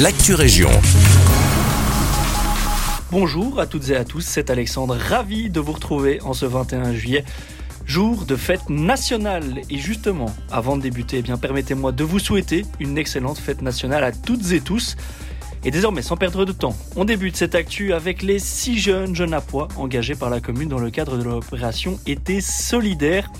l'actu région. Bonjour à toutes et à tous, c'est Alexandre, ravi de vous retrouver en ce 21 juillet, jour de fête nationale. Et justement, avant de débuter, eh bien permettez-moi de vous souhaiter une excellente fête nationale à toutes et tous. Et désormais, sans perdre de temps, on débute cette actu avec les six jeunes jeunes à engagés par la commune dans le cadre de l'opération Été solidaire.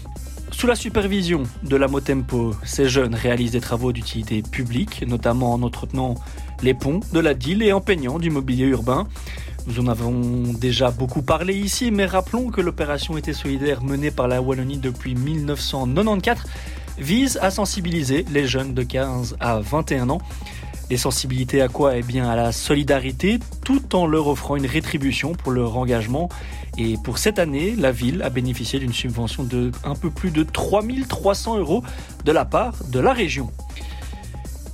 Sous la supervision de la Motempo, ces jeunes réalisent des travaux d'utilité publique, notamment en entretenant les ponts de la Dille et en peignant du mobilier urbain. Nous en avons déjà beaucoup parlé ici, mais rappelons que l'opération Été solidaire menée par la Wallonie depuis 1994 vise à sensibiliser les jeunes de 15 à 21 ans les sensibilités à quoi? Eh bien à la solidarité, tout en leur offrant une rétribution pour leur engagement. Et pour cette année, la ville a bénéficié d'une subvention de un peu plus de 3300 euros de la part de la région.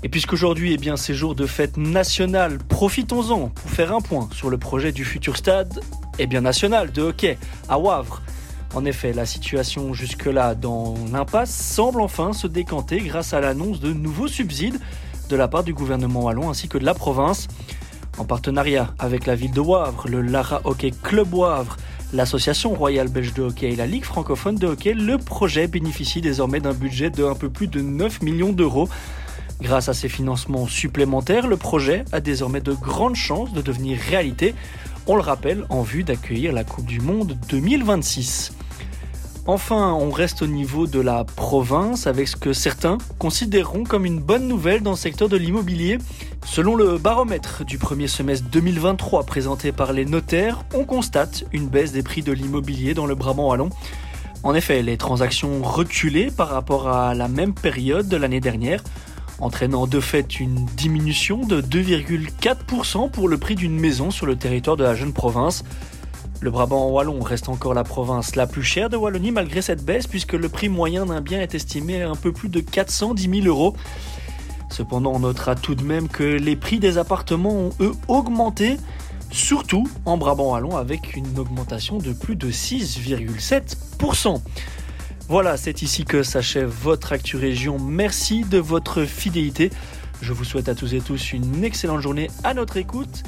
Et puisqu'aujourd'hui, eh bien, c'est jour de fête nationale, profitons-en pour faire un point sur le projet du futur stade eh bien, national de hockey à Wavre. En effet, la situation jusque-là dans l'impasse semble enfin se décanter grâce à l'annonce de nouveaux subsides de la part du gouvernement wallon ainsi que de la province. En partenariat avec la ville de Wavre, le Lara Hockey Club Wavre, l'association royale belge de hockey et la Ligue francophone de hockey, le projet bénéficie désormais d'un budget de un peu plus de 9 millions d'euros. Grâce à ces financements supplémentaires, le projet a désormais de grandes chances de devenir réalité, on le rappelle, en vue d'accueillir la Coupe du Monde 2026. Enfin, on reste au niveau de la province avec ce que certains considéreront comme une bonne nouvelle dans le secteur de l'immobilier. Selon le baromètre du premier semestre 2023 présenté par les notaires, on constate une baisse des prix de l'immobilier dans le Brabant wallon. En effet, les transactions reculaient par rapport à la même période de l'année dernière, entraînant de fait une diminution de 2,4% pour le prix d'une maison sur le territoire de la jeune province. Le Brabant wallon reste encore la province la plus chère de Wallonie malgré cette baisse puisque le prix moyen d'un bien est estimé à un peu plus de 410 000 euros. Cependant, on notera tout de même que les prix des appartements ont eux augmenté, surtout en Brabant wallon avec une augmentation de plus de 6,7%. Voilà, c'est ici que s'achève votre Actu Région. Merci de votre fidélité. Je vous souhaite à tous et tous une excellente journée à notre écoute